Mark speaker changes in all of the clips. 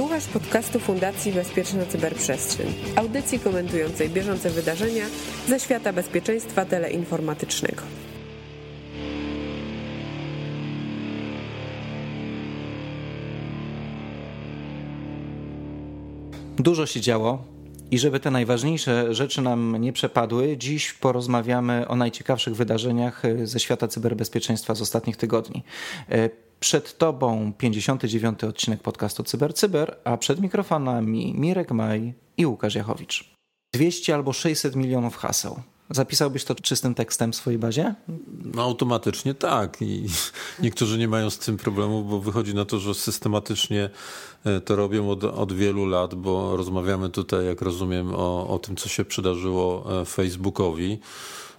Speaker 1: Słuchasz podcastu Fundacji Bezpieczna Cyberprzestrzeń, audycji komentującej bieżące wydarzenia ze świata bezpieczeństwa teleinformatycznego.
Speaker 2: Dużo się działo. I żeby te najważniejsze rzeczy nam nie przepadły, dziś porozmawiamy o najciekawszych wydarzeniach ze świata cyberbezpieczeństwa z ostatnich tygodni. Przed Tobą 59. odcinek podcastu CyberCyber, Cyber, a przed mikrofonami Mirek Maj i Łukasz Jachowicz. 200 albo 600 milionów haseł. Zapisałbyś to czystym tekstem w swojej bazie?
Speaker 3: No automatycznie tak. I niektórzy nie mają z tym problemu, bo wychodzi na to, że systematycznie e, to robią od, od wielu lat, bo rozmawiamy tutaj, jak rozumiem, o, o tym, co się przydarzyło e, Facebookowi.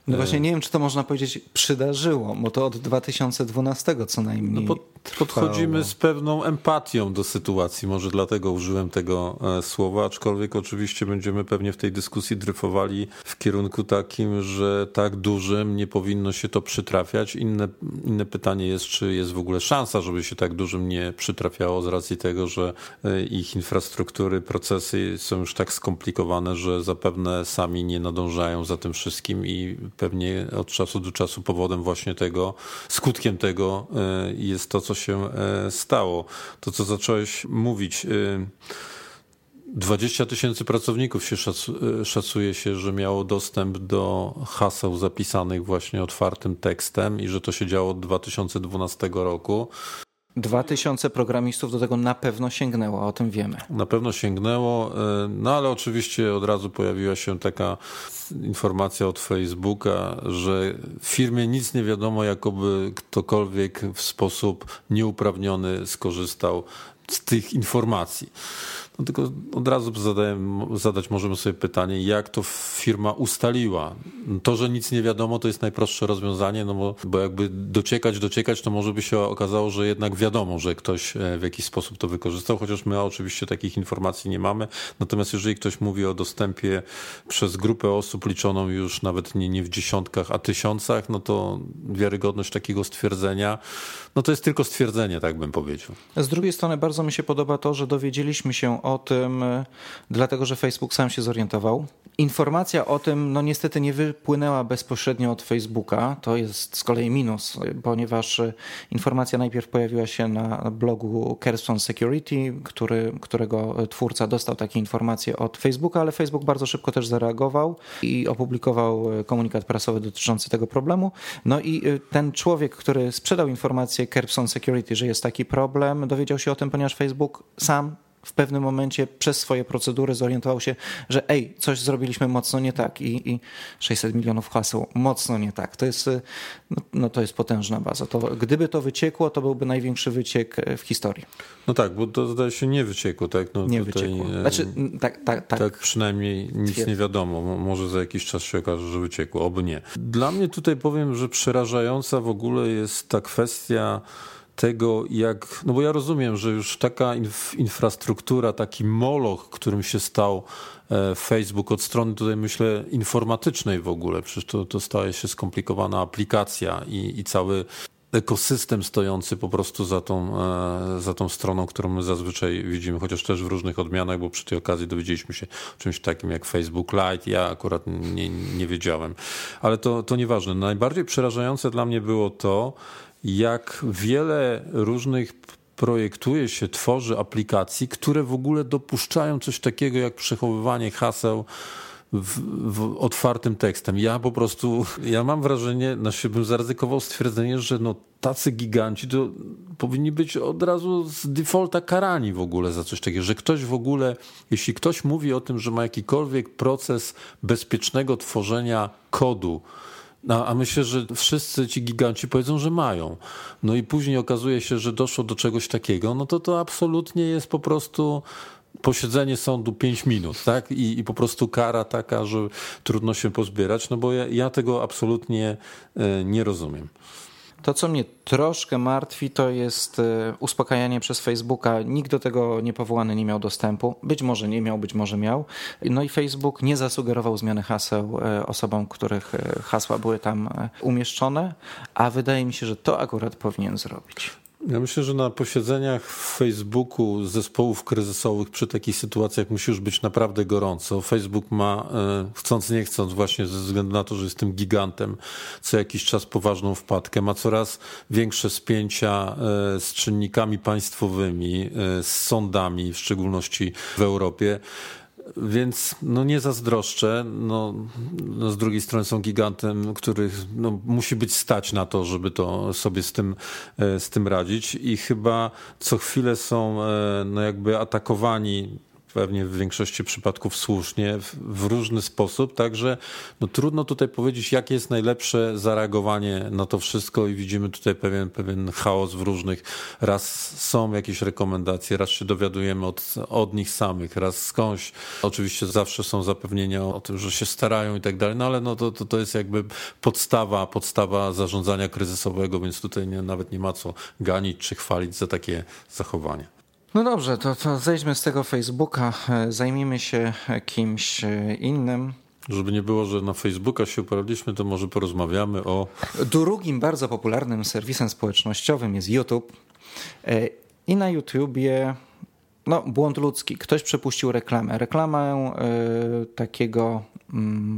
Speaker 2: No właśnie nie wiem, czy to można powiedzieć przydarzyło, bo to od 2012 co najmniej. No pod,
Speaker 3: podchodzimy z pewną empatią do sytuacji, może dlatego użyłem tego e, słowa, aczkolwiek oczywiście będziemy pewnie w tej dyskusji dryfowali w kierunku takim, że tak dużym nie powinno się to przytrafiać. Inne, inne pytanie jest, czy jest w ogóle szansa, żeby się tak dużym nie przytrafiało z racji tego, że e, ich infrastruktury, procesy są już tak skomplikowane, że zapewne sami nie nadążają za tym wszystkim i pewnie od czasu do czasu powodem właśnie tego, skutkiem tego e, jest to, co się e, stało. To, co zacząłeś mówić. 20 e, tysięcy pracowników się szacuje się, że miało dostęp do haseł zapisanych właśnie otwartym tekstem i że to się działo od 2012 roku.
Speaker 2: Dwa tysiące programistów do tego na pewno sięgnęło, o tym wiemy.
Speaker 3: Na pewno sięgnęło, e, no ale oczywiście od razu pojawiła się taka informacja od Facebooka, że w firmie nic nie wiadomo, jakoby ktokolwiek w sposób nieuprawniony skorzystał z tych informacji. No tylko od razu zadałem, zadać możemy sobie pytanie, jak to firma ustaliła. To, że nic nie wiadomo, to jest najprostsze rozwiązanie, no bo, bo jakby dociekać, dociekać, to może by się okazało, że jednak wiadomo, że ktoś e, w jakiś sposób to wykorzystał, chociaż my oczywiście takich informacji nie mamy. Natomiast jeżeli ktoś mówi o dostępie przez grupę osób liczoną już nawet nie, nie w dziesiątkach, a tysiącach, no to wiarygodność takiego stwierdzenia, no to jest tylko stwierdzenie, tak bym powiedział.
Speaker 2: Z drugiej strony bardzo mi się podoba to, że dowiedzieliśmy się o tym, e, dlatego że Facebook sam się zorientował. Informacja o tym, no niestety nie wypłynęła bezpośrednio od Facebooka. To jest z kolei minus, ponieważ e, informacja najpierw pojawiła się na blogu Kerston Security, który, którego twórca dostał takie informacje od Facebooka, ale Facebook bardzo szybko też zareagował i opublikował e, komunikat prasowy dotyczący tego problemu. No i ten człowiek, który sprzedał informację Kerston Security, że jest taki problem, dowiedział się o tym, ponieważ Facebook sam w pewnym momencie przez swoje procedury zorientował się, że ej, coś zrobiliśmy mocno nie tak i, i 600 milionów haseł mocno nie tak. To jest, no, no, to jest potężna baza. To, gdyby to wyciekło, to byłby największy wyciek w historii.
Speaker 3: No tak, bo to zdaje się nie wyciekło. Tak? No
Speaker 2: nie tutaj, wyciekło. E, znaczy, tak, tak, tak.
Speaker 3: tak przynajmniej nic nie wiadomo. Może za jakiś czas się okaże, że wyciekło, oby nie. Dla mnie tutaj powiem, że przerażająca w ogóle jest ta kwestia tego, jak. No bo ja rozumiem, że już taka inf, infrastruktura, taki moloch, którym się stał e, Facebook od strony tutaj myślę informatycznej w ogóle, przecież to, to staje się skomplikowana aplikacja i, i cały ekosystem stojący po prostu za tą, e, za tą stroną, którą my zazwyczaj widzimy, chociaż też w różnych odmianach, bo przy tej okazji dowiedzieliśmy się o czymś takim jak Facebook Lite. Ja akurat nie, nie wiedziałem, ale to, to nieważne. Najbardziej przerażające dla mnie było to, jak wiele różnych projektuje się, tworzy aplikacji, które w ogóle dopuszczają coś takiego jak przechowywanie haseł w, w, otwartym tekstem. Ja po prostu, ja mam wrażenie, na siebie bym zaryzykował stwierdzenie, że no tacy giganci to powinni być od razu z defaulta karani w ogóle za coś takiego, że ktoś w ogóle, jeśli ktoś mówi o tym, że ma jakikolwiek proces bezpiecznego tworzenia kodu, no, a myślę, że wszyscy ci giganci powiedzą, że mają. No i później okazuje się, że doszło do czegoś takiego, no to to absolutnie jest po prostu posiedzenie sądu 5 minut, tak? I, I, po prostu kara taka, że trudno się pozbierać, no bo ja, ja tego absolutnie e, nie rozumiem.
Speaker 2: To, co mnie troszkę martwi, to jest e, uspokajanie przez Facebooka. Nikt do tego niepowołany nie miał dostępu. Być może nie miał, być może miał. No i Facebook nie zasugerował zmiany haseł e, osobom, których e, hasła były tam umieszczone, a wydaje mi się, że to akurat powinien zrobić.
Speaker 3: Ja myślę, że na posiedzeniach w Facebooku zespołów kryzysowych przy takich sytuacjach musi już być naprawdę gorąco. Facebook ma, e, chcąc nie chcąc, właśnie ze względu na to, że jest tym gigantem, co jakiś czas poważną wpadkę, ma coraz większe spięcia e, z czynnikami państwowymi, e, z sądami, w szczególności w Europie. Więc no nie zazdroszczę. No, no z drugiej strony są gigantem, których no, musi być stać na to, żeby to sobie z tym, e, z tym radzić i chyba co chwilę są e, no jakby atakowani pewnie w większości przypadków słusznie, w, w, różny sposób, także no, trudno tutaj powiedzieć, jakie jest najlepsze zareagowanie na to wszystko i widzimy tutaj pewien, pewien chaos w różnych, raz są jakieś rekomendacje, raz się dowiadujemy od, od nich samych, raz skądś, oczywiście zawsze są zapewnienia o tym, że się starają i tak dalej, no ale no, to, to, to jest jakby podstawa, podstawa zarządzania kryzysowego, więc tutaj nie, nawet nie ma co ganić czy chwalić za takie zachowanie.
Speaker 2: No dobrze, to, to zejdźmy z tego Facebooka, e, zajmijmy się kimś e, innym.
Speaker 3: Żeby nie było, że na Facebooka się uporaliśmy, to może porozmawiamy o.
Speaker 2: Drugim bardzo popularnym serwisem społecznościowym jest YouTube. E, I na YouTubie no, błąd ludzki. Ktoś przepuścił reklamę. Reklamę y, takiego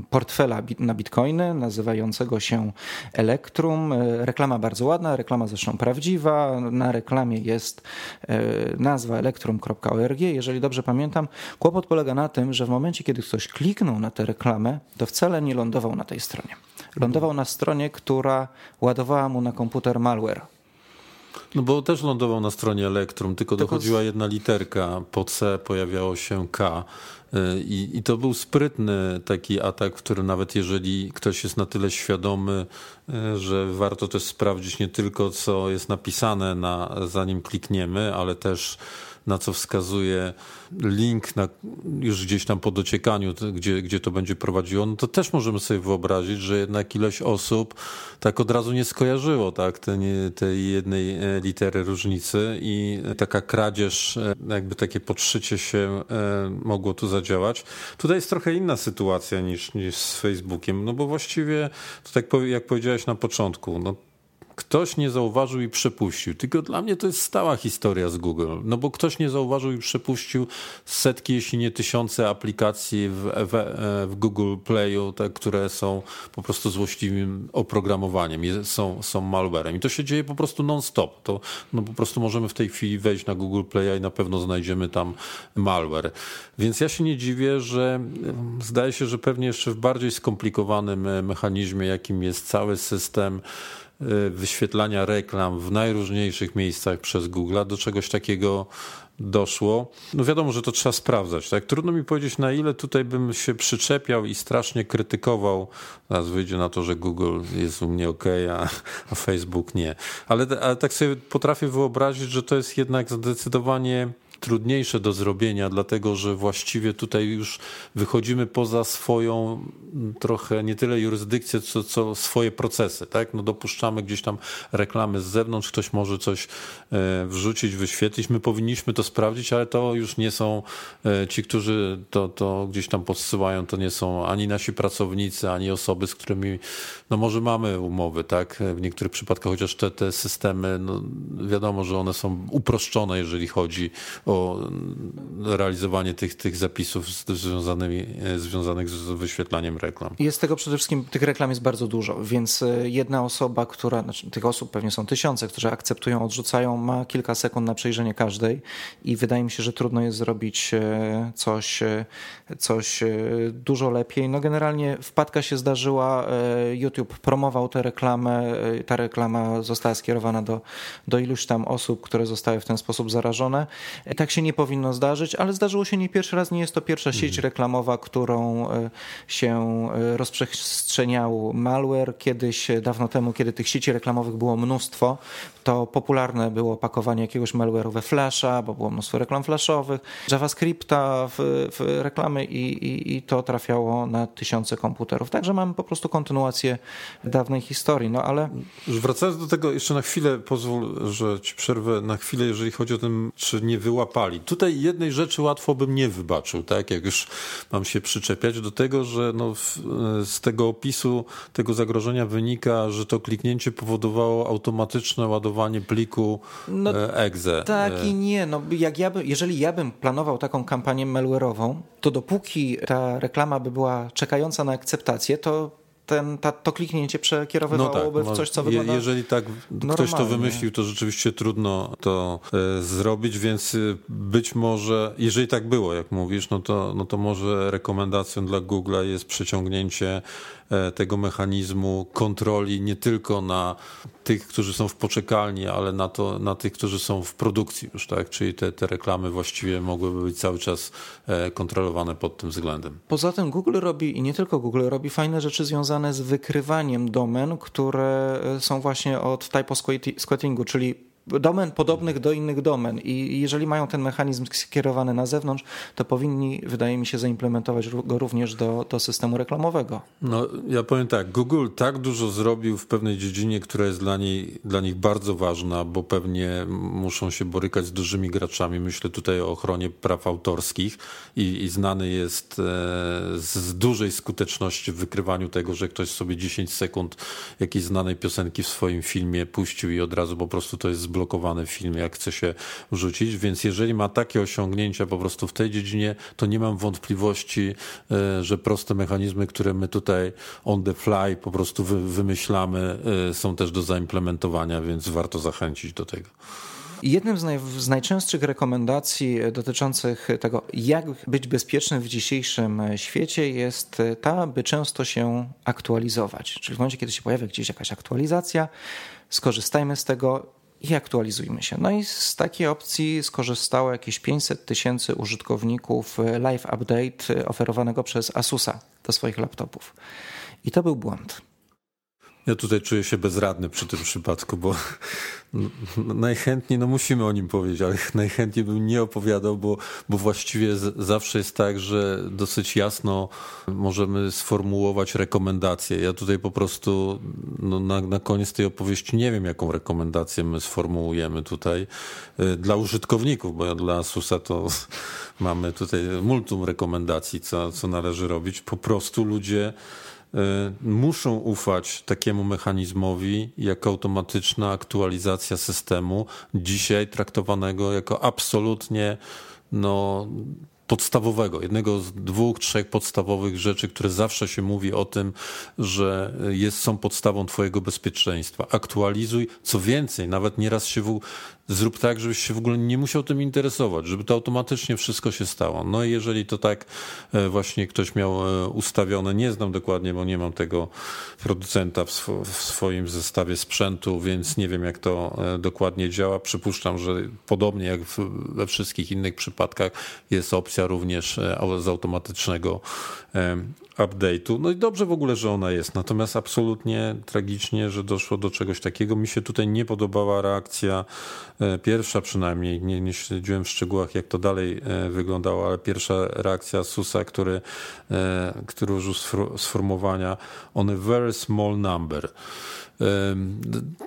Speaker 2: portfela na bitcoiny nazywającego się Electrum. Y, reklama bardzo ładna, reklama zresztą prawdziwa. Na reklamie jest y, nazwa electrum.org. Jeżeli dobrze pamiętam, kłopot polega na tym, że w momencie, kiedy ktoś kliknął na tę reklamę, to wcale nie lądował na tej stronie. Lądował na stronie, która ładowała mu na komputer malware.
Speaker 3: No bo też lądował na stronie Elektrum, tylko dochodziła jedna literka, po C pojawiało się K. Y, I, I to był sprytny taki atak, w którym nawet jeżeli ktoś jest na tyle świadomy, y, że warto też sprawdzić nie tylko co jest napisane na, zanim klikniemy, ale też na co wskazuje link na, już gdzieś tam po dociekaniu, gdzie, gdzie to będzie prowadziło, no to też możemy sobie wyobrazić, że jednak ileś osób tak od razu nie skojarzyło tak, tej, tej jednej e, litery różnicy i taka kradzież, e, jakby takie podszycie się e, mogło tu zadziałać. Tutaj jest trochę inna sytuacja niż, niż z Facebookiem, no bo właściwie, to tak jak powiedziałeś na początku, no Ktoś nie zauważył i przepuścił. Tylko dla mnie to jest stała historia z Google. No bo ktoś nie zauważył i przepuścił setki, jeśli nie tysiące aplikacji w, w, e, w Google Playu, te, które są po prostu złośliwym oprogramowaniem, są, są malwarem. I to się dzieje po prostu non-stop. To no po prostu możemy w tej chwili wejść na Google Playa i na pewno znajdziemy tam malware. Więc ja się nie dziwię, że zdaje się, że pewnie jeszcze w bardziej skomplikowanym e, mechanizmie, jakim jest cały system, wyświetlania reklam w najróżniejszych miejscach przez Google, do czegoś takiego doszło. No wiadomo, że to trzeba sprawdzać. Tak? Trudno mi powiedzieć, na ile tutaj bym się przyczepiał i strasznie krytykował. Teraz wyjdzie na to, że Google jest u mnie ok, a, a Facebook nie. Ale, ale tak sobie potrafię wyobrazić, że to jest jednak zdecydowanie trudniejsze do zrobienia, dlatego że właściwie tutaj już wychodzimy poza swoją trochę nie tyle jurysdykcję, co, co swoje procesy. Tak? No dopuszczamy gdzieś tam reklamy z zewnątrz, ktoś może coś e, wrzucić, wyświetlić. My powinniśmy to sprawdzić, ale to już nie są e, ci, którzy to, to gdzieś tam podsyłają, to nie są ani nasi pracownicy, ani osoby, z którymi no może mamy umowy, tak? W niektórych przypadkach, chociaż te, te systemy, no wiadomo, że one są uproszczone, jeżeli chodzi o o realizowanie tych, tych zapisów związanymi, związanych z wyświetlaniem reklam.
Speaker 2: Jest tego przede wszystkim, tych reklam jest bardzo dużo, więc e, jedna osoba, która, znaczy tych osób pewnie są tysiące, którzy akceptują, odrzucają, ma kilka sekund na przejrzenie każdej i wydaje mi się, że trudno jest zrobić e, coś, e, coś dużo lepiej. No generalnie wpadka się zdarzyła, YouTube promował tę reklamę, ta reklama została skierowana do, do iluś tam osób, które zostały w ten sposób zarażone. Tak się nie powinno zdarzyć, ale zdarzyło się nie pierwszy raz. Nie jest to pierwsza sieć mhm. reklamowa, którą e, się e, rozprzestrzeniał malware. Kiedyś, e, dawno temu, kiedy tych sieci reklamowych było mnóstwo, to popularne było pakowanie jakiegoś malware'u we Flasha, bo było mnóstwo reklam flashowych, JavaScripta w, w reklamy i, i, i, to trafiało na tysiące komputerów. Także mamy po prostu kontynuację dawnej historii, no ale...
Speaker 3: Wracając do tego jeszcze na chwilę, pozwól, że ci przerwę na chwilę, jeżeli chodzi o tym, czy nie wyłapał złapali. Tutaj jednej rzeczy łatwo bym nie wybaczył, tak? Jak już mam się przyczepiać do tego, że no z tego opisu tego zagrożenia wynika, że to kliknięcie powodowało automatyczne ładowanie pliku no, e, exe.
Speaker 2: Tak i nie. No, jak ja by, jeżeli ja bym planował taką kampanię malware'ową, to dopóki ta reklama by była czekająca na akceptację, to ten, ta, to kliknięcie przekierowywałoby no tak, w coś, co wygląda
Speaker 3: Jeżeli tak
Speaker 2: normalnie.
Speaker 3: ktoś to wymyślił, to rzeczywiście trudno to e, zrobić, więc e, być może, jeżeli tak było, jak mówisz, no to, no to może rekomendacją dla Google'a jest przeciągnięcie tego mechanizmu kontroli nie tylko na tych, którzy są w poczekalni, ale na, to, na tych, którzy są w produkcji już, tak? Czyli te, te reklamy właściwie mogłyby być cały czas e, kontrolowane pod tym względem.
Speaker 2: Poza tym Google robi, i nie tylko Google, robi fajne rzeczy związane z wykrywaniem domen, które e, są właśnie od typo squattingu, czyli domen podobnych do innych domen i jeżeli mają ten mechanizm skierowany na zewnątrz, to powinni, wydaje mi się, zaimplementować go również do, do systemu reklamowego.
Speaker 3: No, ja powiem tak, Google tak dużo zrobił w pewnej dziedzinie, która jest dla, niej, dla nich bardzo ważna, bo pewnie muszą się borykać z dużymi graczami. Myślę tutaj o ochronie praw autorskich i, i znany jest e, z dużej skuteczności w wykrywaniu tego, że ktoś sobie 10 sekund jakiejś znanej piosenki w swoim filmie puścił i od razu po prostu to jest zblokowany film, jak chce się wrzucić, więc jeżeli ma takie osiągnięcia po prostu w tej dziedzinie, to nie mam wątpliwości, e, że proste mechanizmy, które my tutaj on the fly po prostu wymyślamy, e, są też do zaimplementowania, więc warto zachęcić do tego.
Speaker 2: Jednym z, naj, z, najczęstszych rekomendacji dotyczących tego, jak być bezpiecznym w dzisiejszym świecie, jest ta, by często się aktualizować. Czyli w momencie, kiedy się pojawia gdzieś jakaś aktualizacja, skorzystajmy z tego i aktualizujmy się. No i z takiej opcji skorzystało jakieś 500 tysięcy użytkowników Live Update oferowanego przez Asusa do swoich laptopów. I to był błąd.
Speaker 3: Ja tutaj czuję się bezradny przy tym przypadku, bo najchętniej, no musimy o nim powiedzieć, ale najchętniej bym nie opowiadał, bo, bo właściwie zawsze jest tak, że dosyć jasno możemy sformułować rekomendacje. Ja tutaj po prostu no, na, na koniec tej opowieści nie wiem, jaką rekomendację my sformułujemy tutaj y, dla użytkowników, bo dla Asusa to mamy tutaj multum rekomendacji, co, co należy robić. Po prostu ludzie muszą ufać takiemu mechanizmowi jak automatyczna aktualizacja systemu, dzisiaj traktowanego jako absolutnie no, podstawowego, jednego z dwóch, trzech podstawowych rzeczy, które zawsze się mówi o tym, że jest, są podstawą Twojego bezpieczeństwa. Aktualizuj, co więcej, nawet nieraz się w, zrób tak, żebyś się w ogóle nie musiał tym interesować, żeby to automatycznie wszystko się stało. No i jeżeli to tak e, właśnie ktoś miał e, ustawione, nie znam dokładnie, bo nie mam tego producenta w, sw w swoim zestawie sprzętu, więc nie wiem jak to e, dokładnie działa. Przypuszczam, że podobnie jak we wszystkich innych przypadkach jest opcja również z automatycznego update'u. No i dobrze w ogóle, że ona jest. Natomiast absolutnie tragicznie, że doszło do czegoś takiego. Mi się tutaj nie podobała reakcja pierwsza przynajmniej. Nie, nie śledziłem w szczegółach, jak to dalej e, wyglądało, ale pierwsza reakcja Susa, który, e, który użył sformułowania on a very small number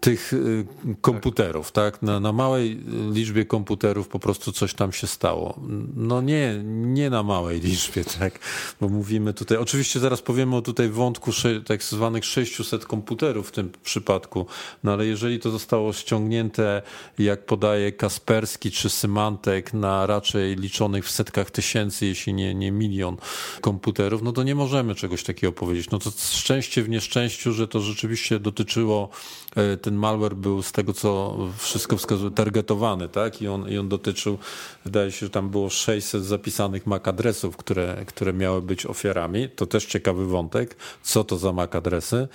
Speaker 3: tych y, komputerów, tak? Na, na, małej liczbie komputerów po prostu coś tam się stało. No nie, nie na małej liczbie, tak? Bo mówimy tutaj, oczywiście zaraz powiemy o tutaj wątku tak zwanych 600 komputerów w tym przypadku, no ale jeżeli to zostało ściągnięte, jak podaje Kasperski czy Symantek, na raczej liczonych w setkach tysięcy, jeśli nie, nie milion komputerów, no to nie możemy czegoś takiego powiedzieć. No to szczęście w nieszczęściu, że to rzeczywiście dotyczyło e, ten malware był z tego, co wszystko wskazuje, targetowany, tak? I on, I on dotyczył, wydaje się, że tam było 600 zapisanych MAC adresów, które, które miały być ofiarami. To też ciekawy wątek, co to za MAC adresy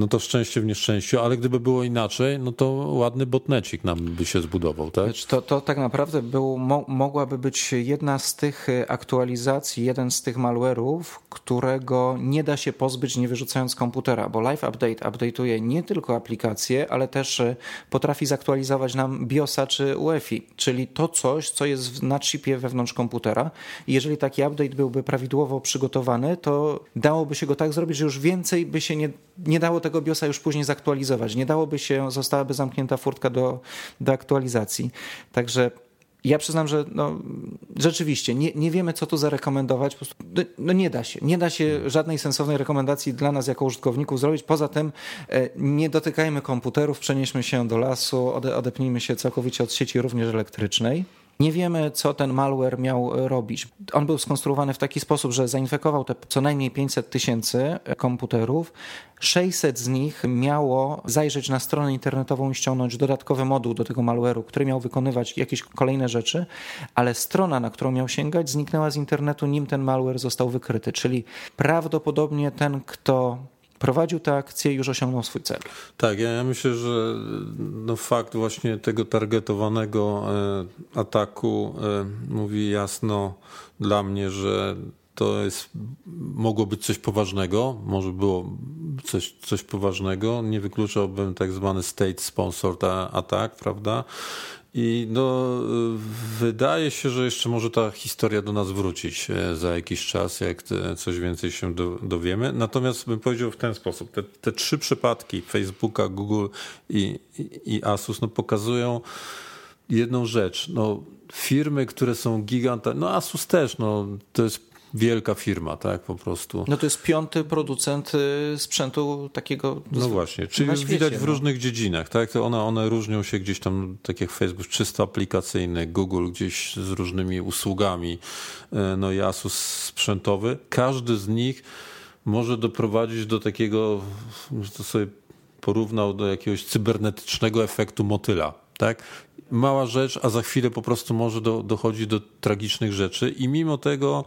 Speaker 3: no to szczęście w nieszczęściu, ale gdyby było inaczej, no to ładny botnecik nam by się zbudował, tak?
Speaker 2: To, to tak naprawdę był, mo, mogłaby być jedna z tych e, aktualizacji, jeden z tych malware'ów, którego nie da się pozbyć nie wyrzucając komputera, bo Live Update update'uje nie tylko aplikacje, ale też e, potrafi zaktualizować nam BIOSa czy UEFI, czyli to coś, co jest na chipie wewnątrz komputera i jeżeli taki update byłby prawidłowo przygotowany, to dałoby się go tak zrobić, że już więcej by się nie, nie dało tego BIOSa już później zaktualizować. Nie dałoby się, zostałaby zamknięta furtka do, do aktualizacji. Także ja przyznam, że no, rzeczywiście nie, nie wiemy, co tu zarekomendować. Po prostu, no, no nie da się. Nie da się żadnej sensownej rekomendacji dla nas jako użytkowników zrobić. Poza tym e, nie dotykajmy komputerów, przenieśmy się do lasu, ode, odepnijmy się całkowicie od sieci również elektrycznej. Nie wiemy, co ten malware miał robić. On był skonstruowany w taki sposób, że zainfekował te co najmniej 500 tysięcy komputerów. 600 z nich miało zajrzeć na stronę internetową i ściągnąć dodatkowy moduł do tego malware'u, który miał wykonywać jakieś kolejne rzeczy, ale strona, na którą miał sięgać, zniknęła z internetu, nim ten malware został wykryty. Czyli prawdopodobnie ten, kto prowadził tę akcję i już osiągnął swój cel.
Speaker 3: Tak, ja, myślę, że no, fakt właśnie tego targetowanego e, ataku e, mówi jasno dla mnie, że to jest, mogło być coś poważnego, może było coś, coś poważnego. Nie wykluczałbym tak zwany state sponsored attack, prawda? I no, wydaje się, że jeszcze może ta historia do nas wrócić e, za jakiś czas, jak coś więcej się dowiemy. Natomiast bym powiedział w ten sposób: te, te trzy przypadki Facebooka, Google i, i, Asus no, pokazują jedną rzecz. No, firmy, które są gigantami, no Asus też, no, to jest wielka firma, tak, po prostu.
Speaker 2: No to jest piąty producent y, sprzętu takiego.
Speaker 3: No właśnie, czyli świecie, widać w no. różnych dziedzinach, tak, one, one różnią się gdzieś tam, tak jak Facebook, czysto aplikacyjny, Google gdzieś z różnymi usługami, e, no i Asus sprzętowy. Każdy z nich może doprowadzić do takiego, to sobie porównał do jakiegoś cybernetycznego efektu motyla, tak? Mała rzecz, a za chwilę po prostu może do, dochodzi do tragicznych rzeczy i mimo tego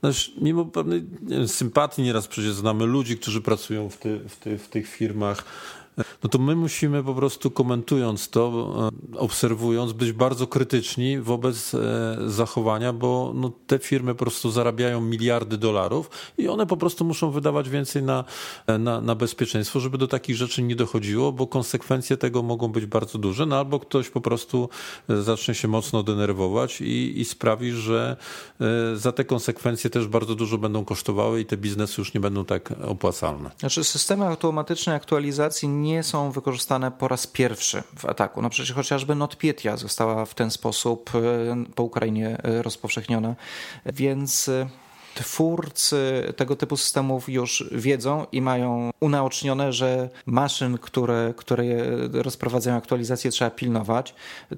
Speaker 3: znaczy, mimo pewnej wiem, sympatii nieraz przecież znamy ludzi, którzy pracują w, ty, w, ty, w tych firmach, no to my musimy po prostu komentując to, e, obserwując, być bardzo krytyczni wobec e, zachowania, bo no, te firmy po prostu zarabiają miliardy dolarów i one po prostu muszą wydawać więcej na, e, na, na bezpieczeństwo, żeby do takich rzeczy nie dochodziło, bo konsekwencje tego mogą być bardzo duże, no albo ktoś po prostu zacznie się mocno denerwować i, i sprawi, że za te konsekwencje też bardzo dużo będą kosztowały i te biznesy już nie będą tak opłacalne.
Speaker 2: Znaczy systemy automatycznej aktualizacji nie są wykorzystane po raz pierwszy w ataku. No przecież chociażby NotPetya została w ten sposób e, po Ukrainie e, rozpowszechniona, więc e, twórcy tego typu systemów już wiedzą i mają unaocznione, że maszyn, które, które rozprowadzają aktualizacje, trzeba pilnować.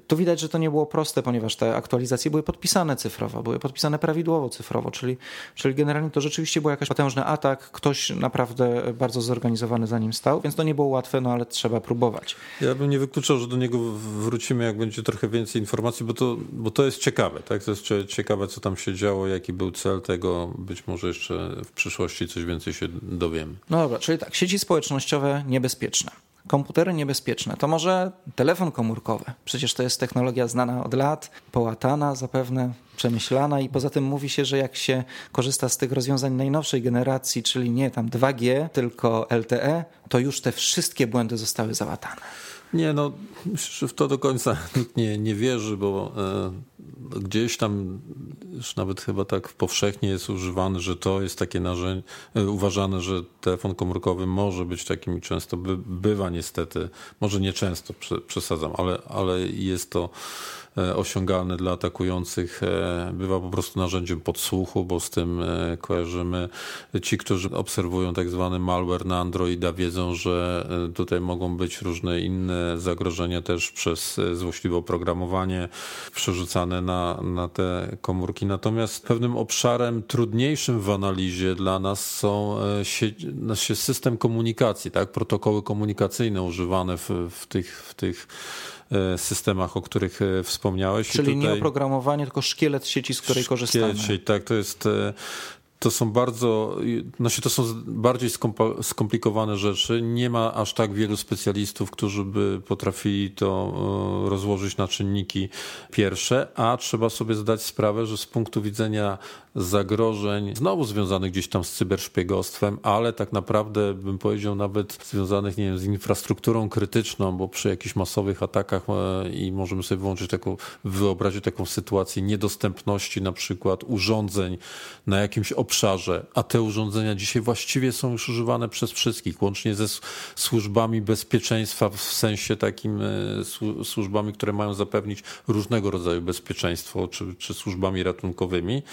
Speaker 2: Tu widać, że to nie było proste, ponieważ te aktualizacje były podpisane cyfrowo, były podpisane prawidłowo cyfrowo, czyli, czyli generalnie to rzeczywiście był jakiś potężny atak, ktoś naprawdę bardzo zorganizowany za nim stał, więc to nie było łatwe, no ale trzeba próbować.
Speaker 3: Ja bym nie wykluczał, że do niego wrócimy, jak będzie trochę więcej informacji, bo to, bo to jest ciekawe, tak? To jest ciekawe, co tam się działo, jaki był cel tego być może jeszcze w przyszłości coś więcej się dowiem.
Speaker 2: No dobra, czyli tak, sieci społecznościowe niebezpieczne. Komputery niebezpieczne. To może telefon komórkowy. Przecież to jest technologia znana od lat, połatana zapewne, przemyślana i poza tym mówi się, że jak się korzysta z tych rozwiązań najnowszej generacji, czyli nie tam 2G, tylko LTE, to już te wszystkie błędy zostały załatane.
Speaker 3: Nie, no w to do końca nikt nie, nie wierzy, bo e, gdzieś tam już nawet chyba tak powszechnie jest używany, że to jest takie narzędzie, e, uważane, że telefon komórkowy może być takim i często by, bywa niestety, może nie często przesadzam, ale, ale jest to osiągalny dla atakujących e, bywa po prostu narzędziem podsłuchu, bo z tym e, kojarzymy. Ci, którzy obserwują tak zwany malware na Androida wiedzą, że tutaj mogą być różne inne zagrożenia też przez złośliwe oprogramowanie przerzucane na, na te komórki. Natomiast pewnym obszarem trudniejszym w analizie dla nas są się, system komunikacji, tak? protokoły komunikacyjne używane w, w tych, w tych E, systemach, o których e, wspomniałeś.
Speaker 2: Czyli tutaj... nie oprogramowanie, tylko szkielet sieci, z której szkielet korzystamy. Sieci,
Speaker 3: tak, to jest e, to są bardzo, znaczy to są bardziej skomplikowane rzeczy. Nie ma aż tak wielu specjalistów, którzy by potrafili to rozłożyć na czynniki pierwsze, a trzeba sobie zdać sprawę, że z punktu widzenia zagrożeń, znowu związanych gdzieś tam z cyberszpiegostwem, ale tak naprawdę bym powiedział nawet związanych, nie wiem, z infrastrukturą krytyczną, bo przy jakichś masowych atakach e, i możemy sobie taką, wyobrazić taką sytuację niedostępności na przykład urządzeń na jakimś obszarze, a te urządzenia dzisiaj właściwie są już używane przez wszystkich, łącznie ze służbami bezpieczeństwa w sensie takim e, służbami, które mają zapewnić różnego rodzaju bezpieczeństwo, czy, czy służbami ratunkowymi,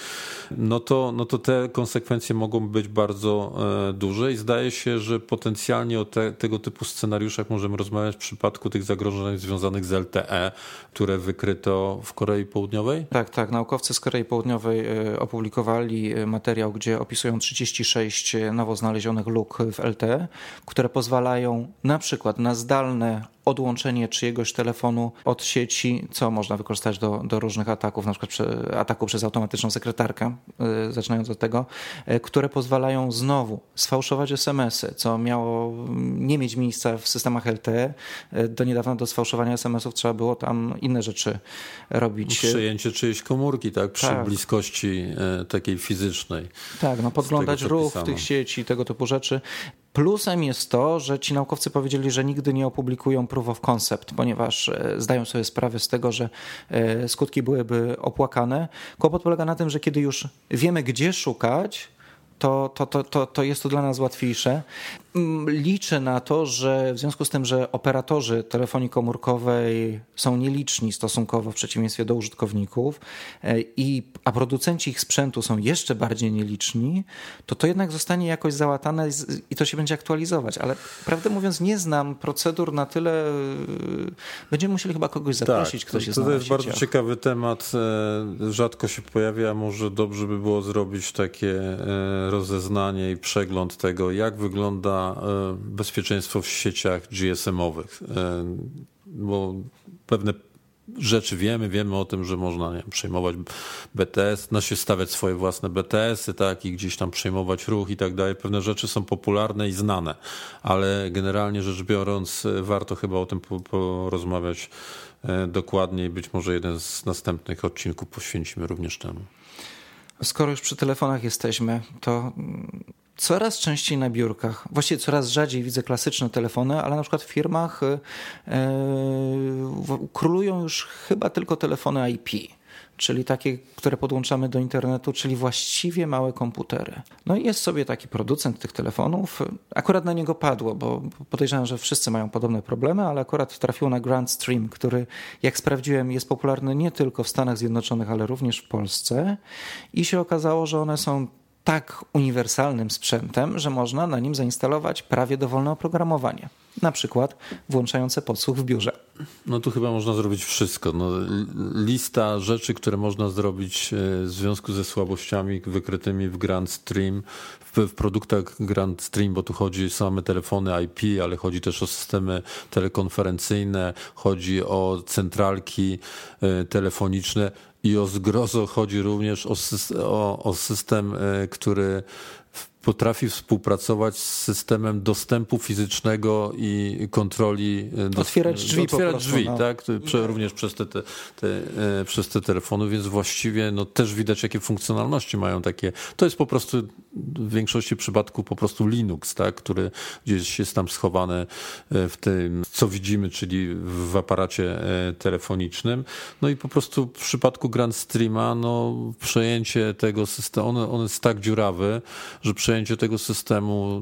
Speaker 3: no to, no to te konsekwencje mogą być bardzo e, duże i zdaje się, że potencjalnie o te, tego typu scenariuszach możemy rozmawiać w przypadku tych zagrożeń związanych z LTE, które wykryto w Korei Południowej?
Speaker 2: Tak, tak. Naukowcy z Korei Południowej e, opublikowali e, materiał, gdzie opisują 36 nowo znalezionych luk w LTE, które pozwalają na przykład na zdalne odłączenie czyjegoś telefonu od sieci, co można wykorzystać do, do różnych ataków, na przykład przy, ataku przez automatyczną sekretarkę, yy, zaczynając od tego, yy, które pozwalają znowu sfałszować SMS-y, co miało nie mieć miejsca w systemach LTE. Yy, do niedawna do sfałszowania SMS-ów trzeba było tam inne rzeczy robić.
Speaker 3: Przejęcie czyjejś komórki, tak, przy tak. bliskości takiej fizycznej.
Speaker 2: Tak, no podglądać ruch tych sieci, tego typu rzeczy. Plusem jest to, że ci naukowcy powiedzieli, że nigdy nie opublikują proof of concept, ponieważ e, zdają sobie sprawę z tego, że e, skutki byłyby opłakane. Kłopot polega na tym, że kiedy już wiemy, gdzie szukać, to, to, to, to, to jest to dla nas łatwiejsze. Mm, liczę na to, że w związku z tym, że operatorzy telefonii komórkowej są nieliczni stosunkowo w przeciwieństwie do użytkowników, e, i, a producenci ich sprzętu są jeszcze bardziej nieliczni, to to jednak zostanie jakoś załatane i to się będzie aktualizować. Ale prawdę mówiąc, nie znam procedur na tyle. E, będziemy musieli chyba kogoś zaprosić, tak, kto się
Speaker 3: zna.
Speaker 2: To
Speaker 3: jest bardzo ciekawy temat. E, rzadko się pojawia. Może dobrze by było zrobić takie rozeznanie i przegląd tego, jak wygląda e, bezpieczeństwo w sieciach GSM-owych. E, bo pewne rzeczy wiemy, wiemy o tym, że można nie przejmować BTS, się stawiać swoje własne BTS-y, tak, i gdzieś tam przejmować ruch i tak dalej. Pewne rzeczy są popularne i znane, ale generalnie rzecz biorąc, warto chyba o tym porozmawiać e, dokładniej. Być może jeden z następnych odcinków poświęcimy również temu.
Speaker 2: Skoro już przy telefonach jesteśmy, to coraz częściej na biurkach, właściwie coraz rzadziej widzę klasyczne telefony, ale na przykład w firmach yy, królują już chyba tylko telefony IP czyli takie, które podłączamy do internetu, czyli właściwie małe komputery. No i jest sobie taki producent tych telefonów. Akurat na niego padło, bo podejrzewam, że wszyscy mają podobne problemy, ale akurat trafił na Grand Stream, który, jak sprawdziłem, jest popularny nie tylko w Stanach Zjednoczonych, ale również w Polsce. I się okazało, że one są tak uniwersalnym sprzętem, że można na nim zainstalować prawie dowolne oprogramowanie. Na przykład włączające podsłuch w biurze.
Speaker 3: No tu chyba można zrobić wszystko. No, lista rzeczy, które można zrobić e, w związku ze słabościami wykrytymi w Grand Stream, w, w produktach Grand Stream, bo tu chodzi o same telefony IP, ale chodzi też o systemy telekonferencyjne, chodzi o centralki e, telefoniczne i o zgrozo chodzi również o, o, o system, e, który potrafi współpracować z systemem dostępu fizycznego i kontroli.
Speaker 2: E, otwierać drzwi.
Speaker 3: Otwierać prostu, drzwi, no. tak? Również przez te, te, te, e, przez te telefony, więc właściwie no, też widać, jakie funkcjonalności mają takie. To jest po prostu w większości przypadków po prostu Linux, tak? który gdzieś jest tam schowany w tym, co widzimy, czyli w aparacie telefonicznym. No i po prostu w przypadku Grand Streama, no, przejęcie tego systemu, on, on jest tak dziurawy, że przejęcie tego systemu,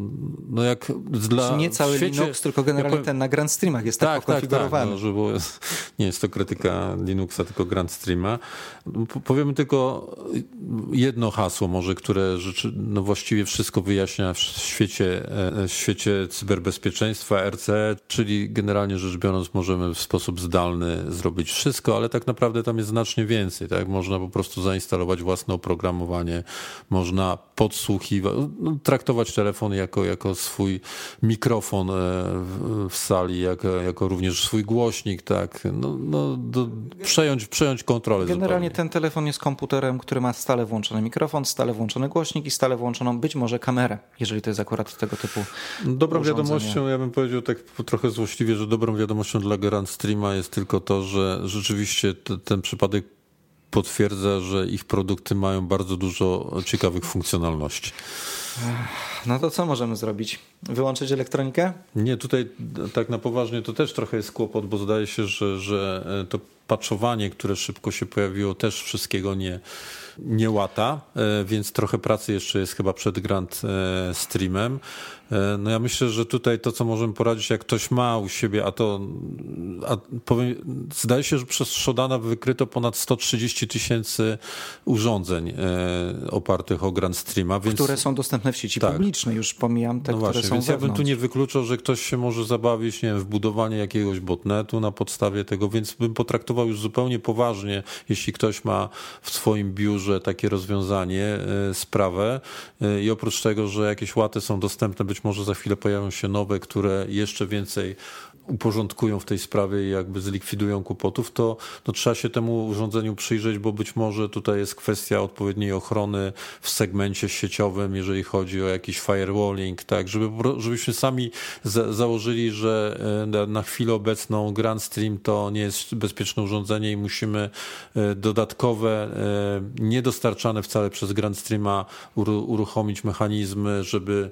Speaker 3: no jak dla...
Speaker 2: nie cały świecie, Linux, tylko generalnie ten na Grand Streamach jest tak, tak pokonfigurowany. Tak,
Speaker 3: tak, no, było, nie jest to krytyka Linuxa, tylko Grand Streama. Powiemy tylko jedno hasło może, które rzeczy, no właściwie wszystko wyjaśnia w świecie, e, w świecie cyberbezpieczeństwa, RCE, czyli generalnie rzecz biorąc możemy w sposób zdalny zrobić wszystko, ale tak naprawdę tam jest znacznie więcej. Tak? Można po prostu zainstalować własne oprogramowanie, można podsłuchiwać, no, traktować telefon jako, jako swój mikrofon e, w sali, jako, jako również swój głośnik, tak, no, no do, przejąć, przejąć kontrolę
Speaker 2: Generalnie
Speaker 3: zupełnie.
Speaker 2: ten telefon jest komputerem, który ma stale włączony mikrofon, stale włączony głośnik i stale włączoną być może kamerę, jeżeli to jest akurat tego typu
Speaker 3: Dobrą wiadomością, ja bym powiedział tak trochę złośliwie, że dobrą wiadomością dla Grand Streama jest tylko to, że rzeczywiście ten przypadek potwierdza, że ich produkty mają bardzo dużo ciekawych funkcjonalności.
Speaker 2: No to co możemy zrobić? Wyłączyć elektronikę?
Speaker 3: Nie, tutaj tak na poważnie to też trochę jest kłopot, bo zdaje się, że, że to patchowanie, które szybko się pojawiło, też wszystkiego nie, nie łata, e, więc trochę pracy jeszcze jest chyba przed Grand e, Streamem. E, no ja myślę, że tutaj to, co możemy poradzić, jak ktoś ma u siebie, a to a powiem, zdaje się, że przez Shodana wykryto ponad 130 tysięcy urządzeń e, opartych o Grand Streama.
Speaker 2: Więc... Które są dostępne w sieci tak. publicznej, już pomijam te, no które właśnie, są
Speaker 3: więc
Speaker 2: wewnątrz.
Speaker 3: ja bym tu nie wykluczał, że ktoś się może zabawić nie wiem, w budowanie jakiegoś botnetu na podstawie tego, więc bym potraktował już zupełnie poważnie, jeśli ktoś ma w swoim biurze takie rozwiązanie, e, sprawę i oprócz tego, że jakieś łaty są dostępne, być może za chwilę pojawią się nowe, które jeszcze więcej uporządkują w tej sprawie i jakby zlikwidują kłopotów, to no, trzeba się temu urządzeniu przyjrzeć, bo być może tutaj jest kwestia odpowiedniej ochrony w segmencie sieciowym, jeżeli chodzi o jakiś firewalling, tak, żeby, żebyśmy sami za, założyli, że e, na chwilę obecną Grand Stream to nie jest bezpieczne urządzenie i musimy e, dodatkowe, e, niedostarczane wcale przez Grand Streama uruchomić mechanizmy, żeby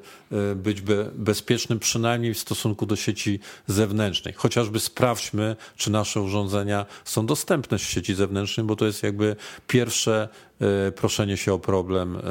Speaker 3: być be, bezpiecznym przynajmniej w stosunku do sieci zewnętrznej zewnętrznej. Chociażby sprawdźmy, czy nasze urządzenia są dostępne w sieci zewnętrznej, bo to jest jakby pierwsze e, proszenie się o problem, e,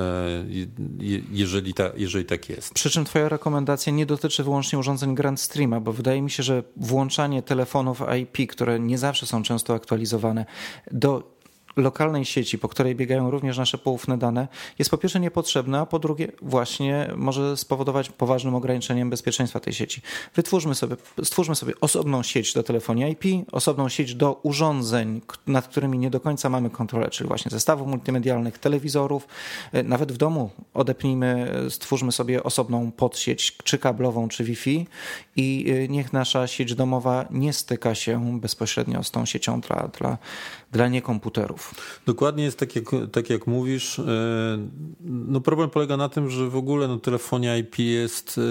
Speaker 3: jeżeli, ta, jeżeli tak jest.
Speaker 2: Przy czym Twoja rekomendacja nie dotyczy wyłącznie urządzeń Grand Streama, bo wydaje mi się, że włączanie telefonów IP, które nie zawsze są często aktualizowane, do lokalnej sieci, po której biegają również nasze poufne dane, jest po pierwsze niepotrzebne, a po drugie właśnie może spowodować poważnym ograniczeniem bezpieczeństwa tej sieci. Wytwórzmy sobie, stwórzmy sobie osobną sieć do telefonii IP, osobną sieć do urządzeń, nad którymi nie do końca mamy kontrolę, czyli właśnie zestawów multimedialnych, telewizorów. E, nawet w domu odepnijmy, stwórzmy sobie osobną podsieć, czy kablową, czy Wi-Fi i e, niech nasza sieć domowa nie styka się bezpośrednio z tą siecią dla, dla, dla niekomputerów.
Speaker 3: Dokładnie jest tak jak, tak jak mówisz. E, no problem polega na tym, że w ogóle no, telefonia IP jest e,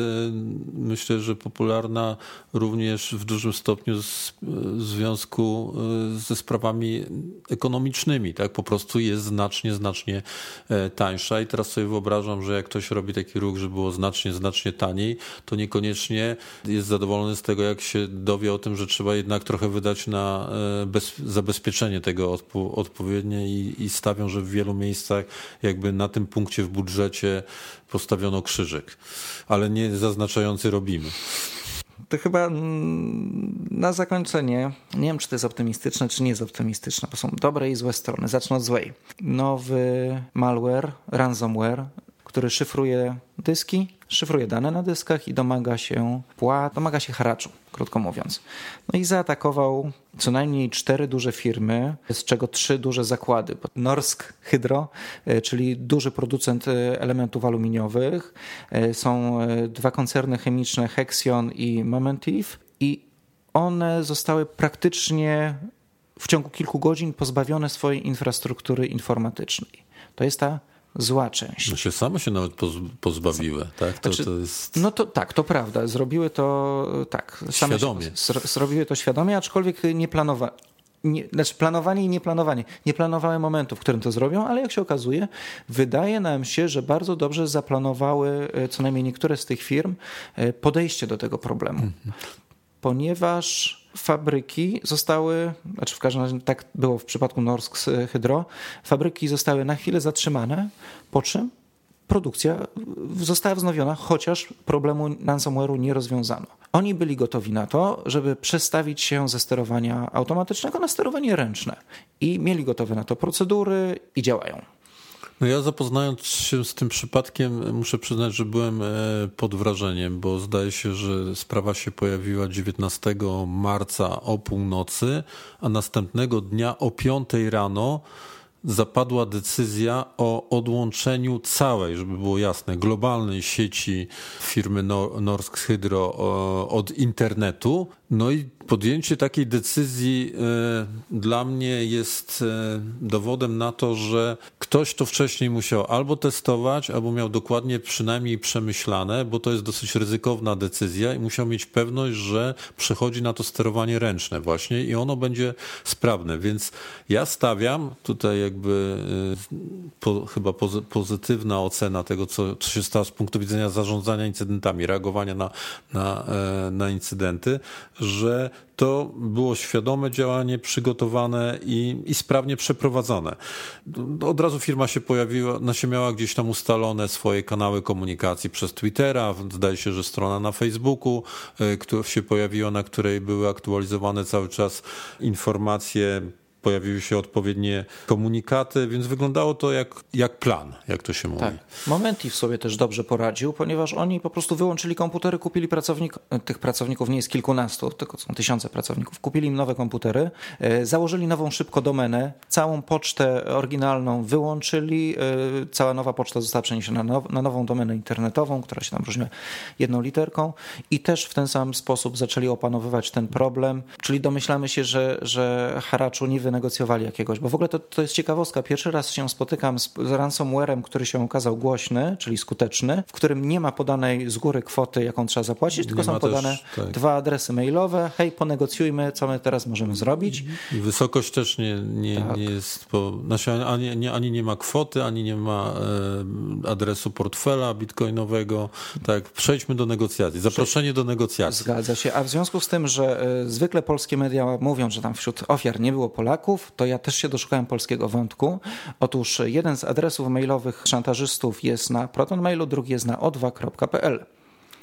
Speaker 3: myślę, że popularna również w dużym stopniu w związku e, ze sprawami ekonomicznymi. Tak? Po prostu jest znacznie, znacznie tańsza i teraz sobie wyobrażam, że jak ktoś robi taki ruch, żeby było znacznie, znacznie taniej, to niekoniecznie jest zadowolony z tego, jak się dowie o tym, że trzeba jednak trochę wydać na bez, zabezpieczenie tego odpo odpowiednie i, i stawią, że w wielu miejscach jakby na tym punkcie w budżecie postawiono krzyżyk, ale nie zaznaczający robimy.
Speaker 2: To chyba mm, na zakończenie, nie wiem czy to jest optymistyczne, czy nie jest optymistyczne, bo są dobre i złe strony. Zacznę od złej. Nowy malware, ransomware, który szyfruje dyski, szyfruje dane na dyskach i domaga się płat, domaga się haraczu, krótko mówiąc. No i zaatakował co najmniej cztery duże firmy, z czego trzy duże zakłady. Norsk Hydro, e, czyli duży producent e, elementów aluminiowych. E, są dwa koncerny chemiczne Hexion i Momentive i one zostały praktycznie w ciągu kilku godzin pozbawione swojej infrastruktury informatycznej. To jest ta zła część.
Speaker 3: No się same się nawet pozbawiły, tak? To, znaczy, to jest...
Speaker 2: No to tak, to prawda. Zrobiły to tak.
Speaker 3: Same świadomie.
Speaker 2: Zrobiły to świadomie, aczkolwiek nie planowały. Nie, znaczy planowanie i nieplanowanie. Nie planowały momentu, w którym to zrobią, ale jak się okazuje, wydaje nam się, że bardzo dobrze zaplanowały e, co najmniej niektóre z tych firm e, podejście do tego problemu. Mhm. Ponieważ fabryki zostały, znaczy w każdym razie tak było w przypadku Norsk Hydro, fabryki zostały na chwilę zatrzymane, po czym produkcja została wznowiona, chociaż problemu ransomware'u nie rozwiązano. Oni byli gotowi na to, żeby przestawić się ze sterowania automatycznego na sterowanie ręczne i mieli gotowe na to procedury i działają.
Speaker 3: No ja zapoznając się z tym przypadkiem, muszę przyznać, że byłem e, pod wrażeniem, bo zdaje się, że sprawa się pojawiła 19 marca o północy, a następnego dnia o 5 rano zapadła decyzja o odłączeniu całej, żeby było jasne, globalnej sieci firmy Norsk Hydro od internetu. No i podjęcie takiej decyzji e, dla mnie jest e, dowodem na to, że ktoś to wcześniej musiał albo testować, albo miał dokładnie przynajmniej przemyślane, bo to jest dosyć ryzykowna decyzja i musiał mieć pewność, że przechodzi na to sterowanie ręczne właśnie i ono będzie sprawne. Więc ja stawiam tutaj jakby e, po, chyba pozytywna ocena tego, co, co się stało z punktu widzenia zarządzania incydentami, reagowania na, na, na incydenty, że to było świadome działanie, przygotowane i, i sprawnie przeprowadzone. Od razu firma się pojawiła, się miała gdzieś tam ustalone swoje kanały komunikacji przez Twittera, zdaje się, że strona na Facebooku, e, która się pojawiła, na której były aktualizowane cały czas informacje pojawiły się odpowiednie komunikaty, więc wyglądało to jak, jak plan, jak to się mówi. Tak.
Speaker 2: Momentif sobie też dobrze poradził, ponieważ oni po prostu wyłączyli komputery, kupili pracownik, tych pracowników nie jest kilkunastu, tylko są tysiące pracowników, kupili im nowe komputery, e, założyli nową szybko domenę, całą pocztę oryginalną wyłączyli, e, cała nowa poczta została przeniesiona na nową domenę internetową, która się tam różniła jedną literką i też w ten sam sposób zaczęli opanowywać ten problem, czyli domyślamy się, że, że haraczu nie wynegocjowali jakiegoś, bo w ogóle to, to jest ciekawostka. Pierwszy raz się spotykam z, z ransomwarem, który się okazał głośny, czyli skuteczny, w którym nie ma podanej z góry kwoty, jaką trzeba zapłacić, tylko są podane też, tak. dwa adresy mailowe. Hej, ponegocjujmy, co my teraz możemy zrobić.
Speaker 3: Wysokość też nie, nie, tak. nie jest, po, znaczy ani, nie, ani nie ma kwoty, ani nie ma e, adresu portfela bitcoinowego. Tak, przejdźmy do negocjacji. Zaproszenie do negocjacji.
Speaker 2: Zgadza się. A w związku z tym, że e, zwykle polskie media mówią, że tam wśród ofiar nie było Polaków, Polaków, to ja też się doszukałem polskiego wątku. Otóż jeden z adresów mailowych szantażystów jest na protonmailu, drugi jest na o2.pl.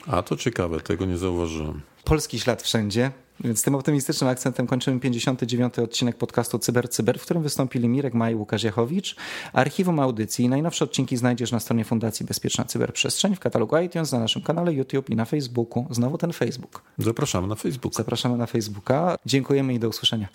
Speaker 3: A to ciekawe, tego nie zauważyłem.
Speaker 2: Polski ślad wszędzie. Więc tym optymistycznym akcentem kończymy 59. odcinek podcastu Cyber Cyber, w którym wystąpili Mirek Maj i Łukasz Jachowicz. Archiwum audycji najnowsze odcinki znajdziesz na stronie Fundacji Bezpieczna Cyberprzestrzeń, w katalogu iTunes, na naszym kanale YouTube i na Facebooku. Znowu ten Facebook.
Speaker 3: Zapraszamy na Facebook.
Speaker 2: Zapraszamy na Facebooka. Dziękujemy i do usłyszenia.